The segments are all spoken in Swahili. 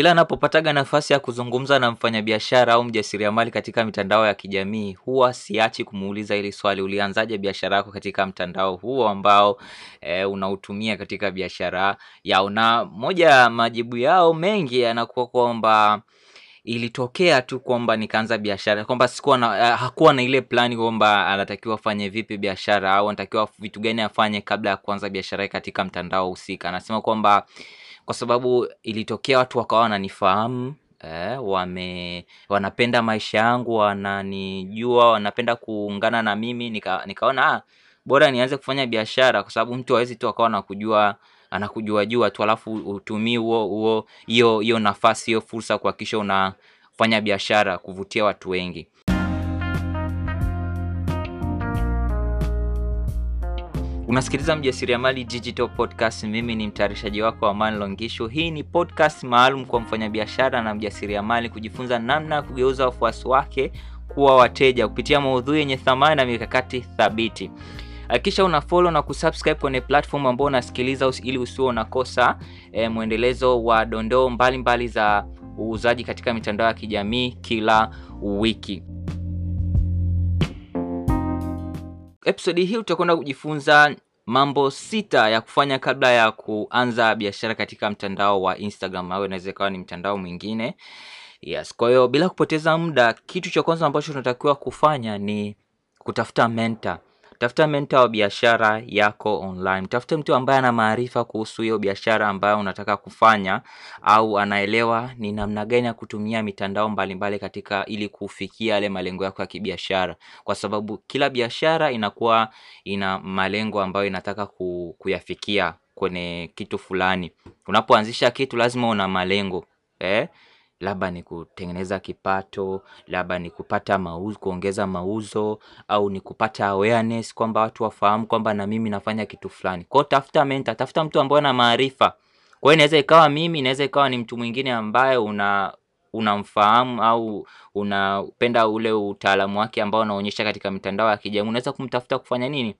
Kila napopataga nafasi ya kuzungumza na mfanyabiashara au mjasiriamali katika mitandao ya kijamii, huwa siachi kumuuliza hili swali, ulianzaje biashara yako katika mtandao huo ambao e, unautumia katika biashara yao? Na moja ya majibu yao mengi yanakuwa kwamba ilitokea tu kwamba nikaanza biashara, kwamba sikuwa na, hakuwa na ile plani kwamba anatakiwa afanye vipi biashara au anatakiwa vitu gani afanye kabla ya kuanza biashara katika mtandao husika. Anasema kwamba kwa sababu ilitokea watu wakawa wananifahamu eh, wame wanapenda maisha yangu, wananijua, wanapenda kuungana na mimi, nika, nikaona ah, bora nianze kufanya biashara, kwa sababu mtu hawezi tu akawa anakujua anakujua jua tu alafu utumii huo huo hiyo hiyo nafasi hiyo fursa kuhakikisha unafanya biashara kuvutia watu wengi. Unasikiliza Mjasiriamali Digital Podcast. Mimi ni mtayarishaji wako Aman Longisho. Hii ni podcast maalum kwa mfanyabiashara na mjasiriamali kujifunza namna ya kugeuza wafuasi wake kuwa wateja kupitia maudhui yenye thamani na mikakati thabiti. Hakikisha una follow na kusubscribe kwenye platform ambao unasikiliza ili usiwe unakosa e, mwendelezo wa dondoo mbalimbali za uuzaji katika mitandao ya kijamii kila wiki. Episodi hii utakwenda kujifunza mambo sita ya kufanya kabla ya kuanza biashara katika mtandao wa Instagram au inaweza ikawa ni mtandao mwingine. Yes, kwa hiyo bila kupoteza muda, kitu cha kwanza ambacho tunatakiwa kufanya ni kutafuta mentor. Tafuta mentor wa biashara yako online. Tafuta mtu ambaye ana maarifa kuhusu hiyo biashara ambayo unataka kufanya au anaelewa ni namna gani ya kutumia mitandao mbalimbali mbali katika ili kufikia yale malengo yako ya kibiashara, kwa sababu kila biashara inakuwa ina malengo ambayo inataka kuyafikia kwenye kitu fulani. Unapoanzisha kitu lazima una malengo eh? Labda ni kutengeneza kipato, labda ni kupata mauzo, kuongeza mauzo, au ni kupata awareness kwamba watu wafahamu kwamba na mimi nafanya kitu fulani. Kwa tafuta mentor, tafuta mtu ambaye ana maarifa. Kwa hiyo inaweza ikawa mimi, inaweza ikawa ni mtu mwingine ambaye una unamfahamu au unapenda ule utaalamu wake ambao unaonyesha katika mitandao ya kijamii. Unaweza kumtafuta kufanya nini?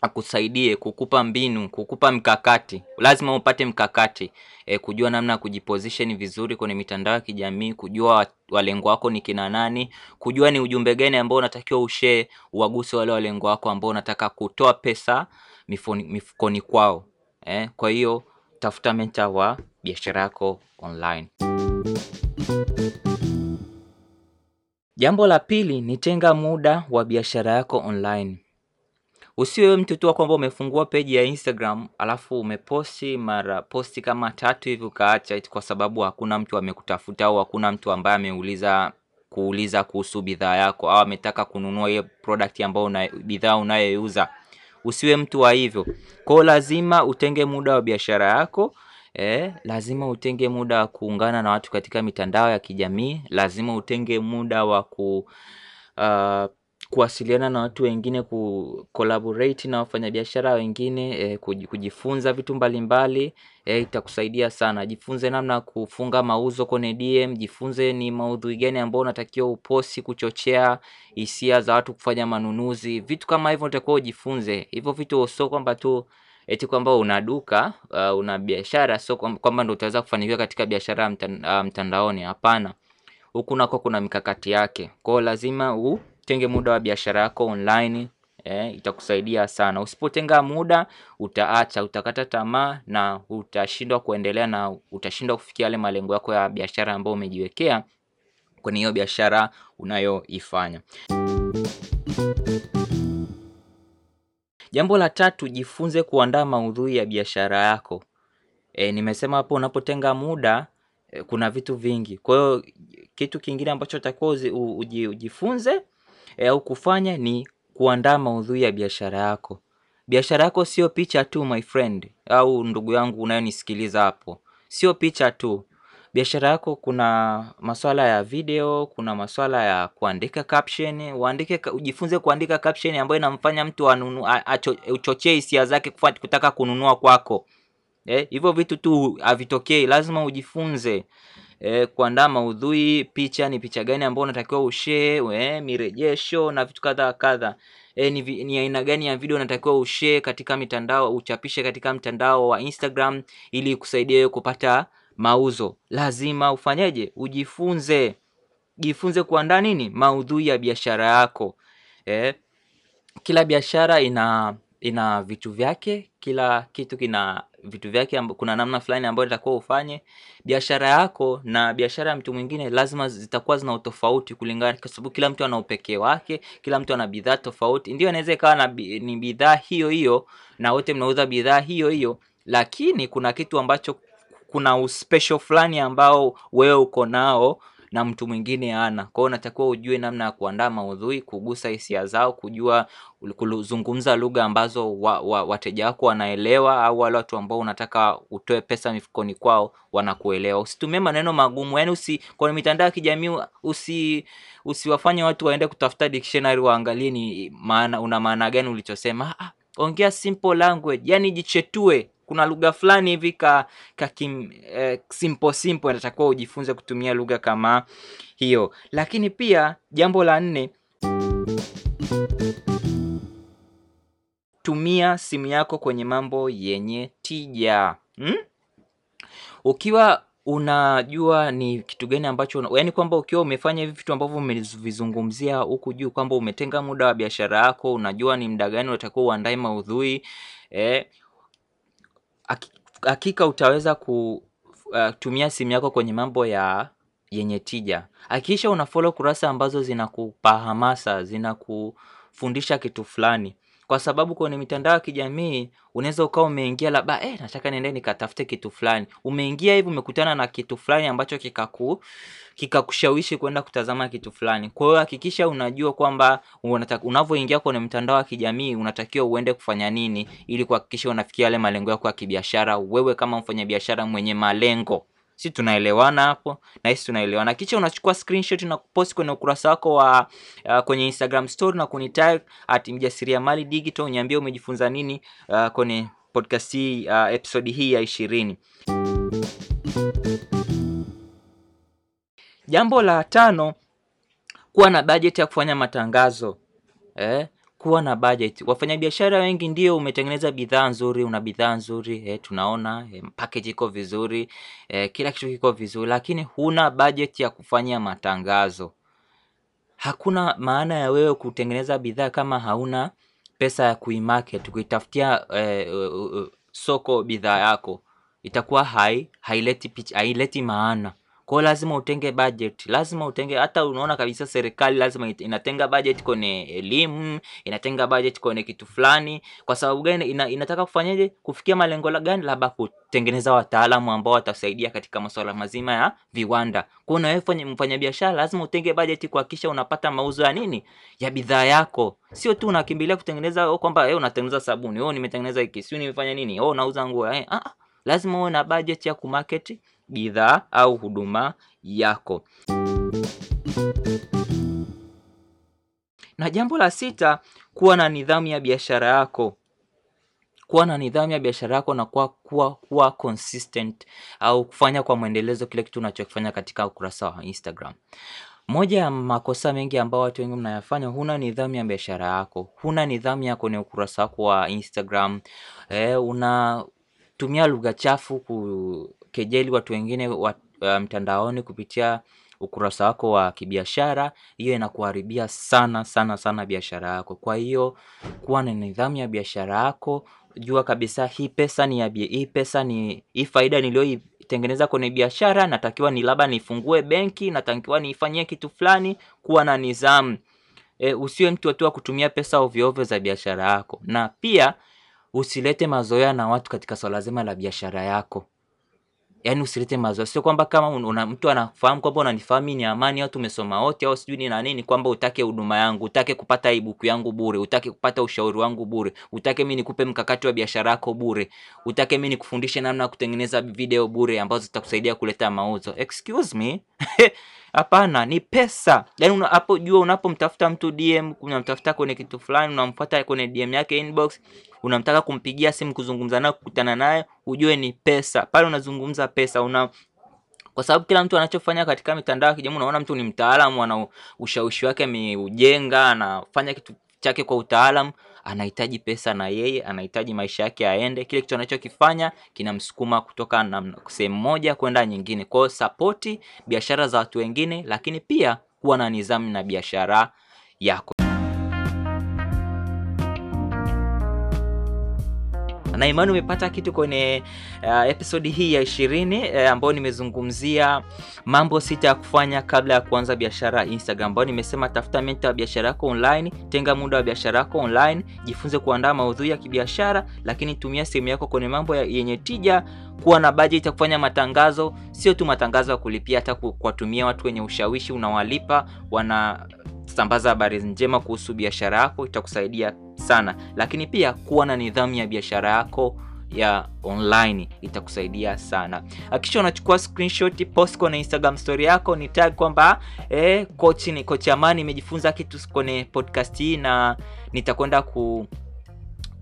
Akusaidie kukupa mbinu, kukupa mkakati. Lazima upate mkakati e, kujua namna ya kujiposition vizuri kwenye mitandao ya kijamii, kujua walengo wako ni kina nani, kujua ni ujumbe gani ambao unatakiwa ushare uwaguse wale walengo wako ambao unataka kutoa pesa mifukoni kwao e. Kwa hiyo tafuta mentor wa biashara yako online. Jambo la pili ni tenga muda wa biashara yako online. Usiwe mtu tu kwamba umefungua peji ya Instagram alafu umeposti mara posti kama tatu hivi ukaacha kwa sababu hakuna mtu amekutafuta au hakuna mtu ambaye ameuliza kuuliza kuhusu bidhaa yako au ametaka kununua hiyo product ambayo una bidhaa unayoiuza. Usiwe mtu wa hivyo. Kwa lazima utenge muda wa biashara yako. Eh, lazima utenge muda wa kuungana na watu katika mitandao ya kijamii. Lazima utenge muda wa ku uh, kuwasiliana na watu wengine, ku collaborate na wafanyabiashara wengine e, kujifunza vitu mbalimbali eh, itakusaidia sana. Jifunze namna ya kufunga mauzo kwenye DM, jifunze ni maudhui gani ambayo unatakiwa uposti kuchochea hisia za watu kufanya manunuzi. Vitu kama hivyo unatakiwa ujifunze. Hivyo vitu sio kwamba tu eti kwamba una duka uh, una biashara, sio kwamba ndio utaweza kufanikiwa katika biashara ya uh, mtandaoni. Hapana, huku nako kuna mikakati yake. Kwa lazima u tenge muda wa biashara yako online eh, itakusaidia sana. Usipotenga muda utaacha, utakata tamaa na utashindwa kuendelea na utashindwa kufikia yale malengo yako ya biashara ambayo umejiwekea kwenye hiyo biashara unayoifanya. Jambo la tatu, jifunze kuandaa maudhui ya biashara yako. E, nimesema hapo unapotenga muda e, kuna vitu vingi. Kwa hiyo kitu kingine ambacho utakuwa ujifunze au kufanya ni kuandaa maudhui ya biashara yako. Biashara yako sio picha tu my friend, au ndugu yangu unayonisikiliza hapo, sio picha tu. Biashara yako kuna maswala ya video, kuna maswala ya kuandika caption, uandike, ujifunze kuandika caption ambayo inamfanya mtu uchochee hisia zake kutaka kununua kwako. Eh, vitu tu havitokei, lazima ujifunze. E, kuandaa maudhui, picha ni picha gani ambayo unatakiwa ushare, mirejesho na vitu kadha kadha. E, ni, ni aina gani ya video unatakiwa ushare katika mitandao, uchapishe katika mtandao wa Instagram ili kusaidia wewe kupata mauzo, lazima ufanyeje? Ujifunze, jifunze kuandaa nini, maudhui ya biashara yako E, Kila biashara ina ina vitu vyake, kila kitu kina vitu vyake. Kuna namna fulani ambayo itakuwa ufanye biashara yako na biashara ya mtu mwingine, lazima zitakuwa zina utofauti kulingana, kwa sababu kila mtu ana upekee wake, kila mtu ana bidhaa tofauti. Ndio inaweza ikawa ni bidhaa hiyo hiyo na wote mnauza bidhaa hiyo hiyo, lakini kuna kitu ambacho, kuna uspecial fulani ambao wewe uko nao na mtu mwingine ana. Kwa unatakiwa ujue namna ya kuandaa maudhui, kugusa hisia zao, kujua kuzungumza lugha ambazo wa, wa, wateja wako wanaelewa, au wale watu ambao unataka utoe pesa mifukoni kwao wanakuelewa. Usitumie maneno magumu, yani usi kwenye mitandao ya kijamii usi usiwafanye watu waende kutafuta dictionary waangalie ni maana una maana gani ulichosema. Ah, ongea simple language, yani jichetue kuna lugha fulani hivi ka, ka kim, eh, simple simple inatakiwa ujifunze kutumia lugha kama hiyo. Lakini pia jambo la nne, tumia simu yako kwenye mambo yenye tija hmm? Ukiwa unajua ni kitu gani ambacho yaani kwamba ukiwa umefanya hivi vitu ambavyo umevizungumzia huku juu kwamba umetenga muda wa biashara yako, unajua ni muda gani unatakiwa uandae maudhui eh, hakika utaweza kutumia uh, simu yako kwenye mambo ya yenye tija. Hakikisha una follow kurasa ambazo zinakupa hamasa, zinakufundisha kitu fulani, kwa sababu kwenye mitandao ya kijamii unaweza ukawa umeingia labda, eh, nataka niende nikatafute kitu fulani. Umeingia hivi umekutana na kitu fulani ambacho kikaku kikakushawishi kwenda kutazama kitu fulani. Kwa hiyo hakikisha unajua kwamba unavyoingia kwenye mtandao wa kijamii unatakiwa uende kufanya nini, ili kuhakikisha unafikia yale malengo yako ya kibiashara, wewe kama mfanyabiashara mwenye malengo. Si tunaelewana hapo? Na hisi tunaelewana. Kisha unachukua screenshot na kupost kwenye ukurasa wako wa uh, kwenye Instagram story na kunitag at Mjasiriamali Digital, uniambie umejifunza nini uh, kwenye podcast hii uh, episode hii ya ishirini. Jambo la tano, kuwa na bajeti ya kufanya matangazo eh, kuwa na budget. Wafanyabiashara wengi ndio umetengeneza bidhaa nzuri, una bidhaa nzuri eh, tunaona eh, package iko vizuri eh, kila kitu kiko vizuri, lakini huna budget ya kufanya matangazo. Hakuna maana ya wewe kutengeneza bidhaa kama hauna pesa ya kuimarket, kuitafutia eh, soko bidhaa yako, itakuwa hai haileti haileti maana. Kwa lazima utenge budget, lazima utenge. Hata unaona kabisa serikali lazima inatenga budget kwenye elimu, inatenga budget kwenye kitu fulani. Kwa sababu gani? Ina, inataka kufanyaje? Kufikia malengo gani? Labda kutengeneza wataalamu ambao watasaidia katika masuala mazima ya viwanda. Kwa hiyo wewe mfanyabiashara lazima utenge budget kuhakikisha unapata mauzo ya nini, ya bidhaa yako. Sio tu unakimbilia kutengeneza oh, kwamba wewe unatengeneza sabuni, oh nimetengeneza nimefanya nini, oh nauza nguo. Eh, ah, lazima uwe na bajeti ya kumarket bidhaa au huduma yako. Na jambo la sita, kuwa na nidhamu ya biashara yako. Kuwa na nidhamu ya biashara yako na kuwa, kuwa, kuwa consistent au kufanya kwa mwendelezo kile kitu unachokifanya katika ukurasa wa Instagram. Moja ya makosa mengi ambao watu wengi mnayafanya, huna nidhamu ya biashara yako, huna nidhamu ya kwenye ukurasa wako wa Instagram. Eh, unatumia lugha chafu kukejeli watu wengine wa, mtandaoni kupitia ukurasa wako wa kibiashara. Hiyo inakuharibia sana sana sana biashara yako. Kwa hiyo kuwa na nidhamu ya biashara yako, jua kabisa hii pesa ni hii pesa ni hii faida niliyoitengeneza kwenye biashara, natakiwa ni labda nifungue benki, natakiwa niifanyie kitu fulani. Kuwa na nidhamu e, usiwe mtu tu wa kutumia pesa ovyo za biashara yako, na pia usilete mazoea na watu katika swala zima la biashara yako. Yaani usilete mazoea, sio kwamba kama una mtu anafahamu kwamba unanifahamu ni Amani au tumesoma wote au sijui ni na nini, kwamba utake huduma yangu, utake kupata ibuku yangu bure, utake kupata ushauri wangu bure, utake mimi nikupe mkakati wa biashara yako bure, utake mimi nikufundishe namna ya kutengeneza video bure ambazo zitakusaidia kuleta mauzo. Excuse me Hapana, ni pesa. Yaani hapo jua, unapomtafuta mtu DM, unamtafuta kwenye kitu fulani, unamfuata kwenye DM yake inbox, unamtaka kumpigia simu, kuzungumza naye, kukutana naye, ujue ni pesa. Pale unazungumza pesa, una kwa sababu kila mtu anachofanya katika mitandao ya kijamii, unaona mtu ni mtaalamu, ana ushawishi wake ameujenga, anafanya kitu chake kwa utaalamu, anahitaji pesa na yeye anahitaji maisha yake aende. Kile kitu anachokifanya kinamsukuma kutoka na sehemu moja kwenda nyingine. Kwa sapoti biashara za watu wengine, lakini pia kuwa na nidhamu na biashara yako. Na imani umepata kitu kwenye uh, episodi hii ya ishirini uh, ambayo nimezungumzia mambo sita ya kufanya kabla ya kuanza biashara Instagram, ambayo nimesema tafuta mentor wa biashara yako online, tenga muda wa biashara yako online, jifunze kuandaa maudhui ya kibiashara, lakini tumia sehemu yako kwenye mambo yenye tija, kuwa na budget ya kufanya matangazo, sio tu matangazo ya kulipia, hata kuwatumia watu wenye ushawishi, unawalipa wana sambaza habari njema kuhusu biashara yako, itakusaidia sana. Lakini pia kuwa na nidhamu ya biashara yako ya online itakusaidia sana. Hakikisha unachukua screenshot, post kwenye Instagram story yako, ni tag kwamba eh, coach ni coach Amani, nimejifunza kitu kwenye podcast hii na nitakwenda ku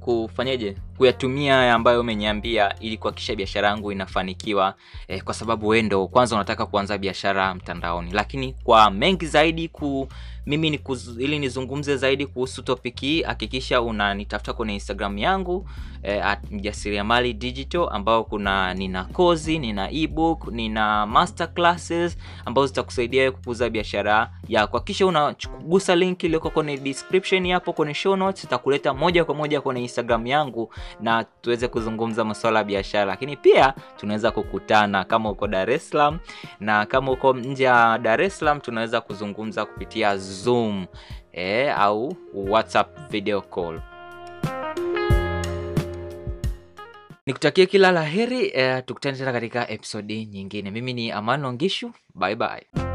kufanyaje kuyatumia ambayo umeniambia ili kuhakikisha biashara yangu inafanikiwa eh, kwa sababu wewe kwanza unataka kuanza biashara mtandaoni. Lakini kwa mengi zaidi ku mimi ni kuz, ili nizungumze zaidi kuhusu topic hii, hakikisha unanitafuta kwenye Instagram yangu eh, mjasiriamali digital, ambao kuna nina kozi, nina ebook, nina master classes ambazo zitakusaidia kukuza biashara yako. Hakikisha unagusa link iliyoko kwenye description hapo kwenye show notes, itakuleta moja kwa moja kwenye Instagram yangu na tuweze kuzungumza masuala ya biashara, lakini pia tunaweza kukutana kama uko Dar es Salaam na kama uko nje ya Dar es Salaam tunaweza kuzungumza kupitia Zoom eh, au WhatsApp video call. Nikutakie kila la heri eh, tukutane tena katika episodi nyingine. Mimi ni Amano Ngishu, bye bye.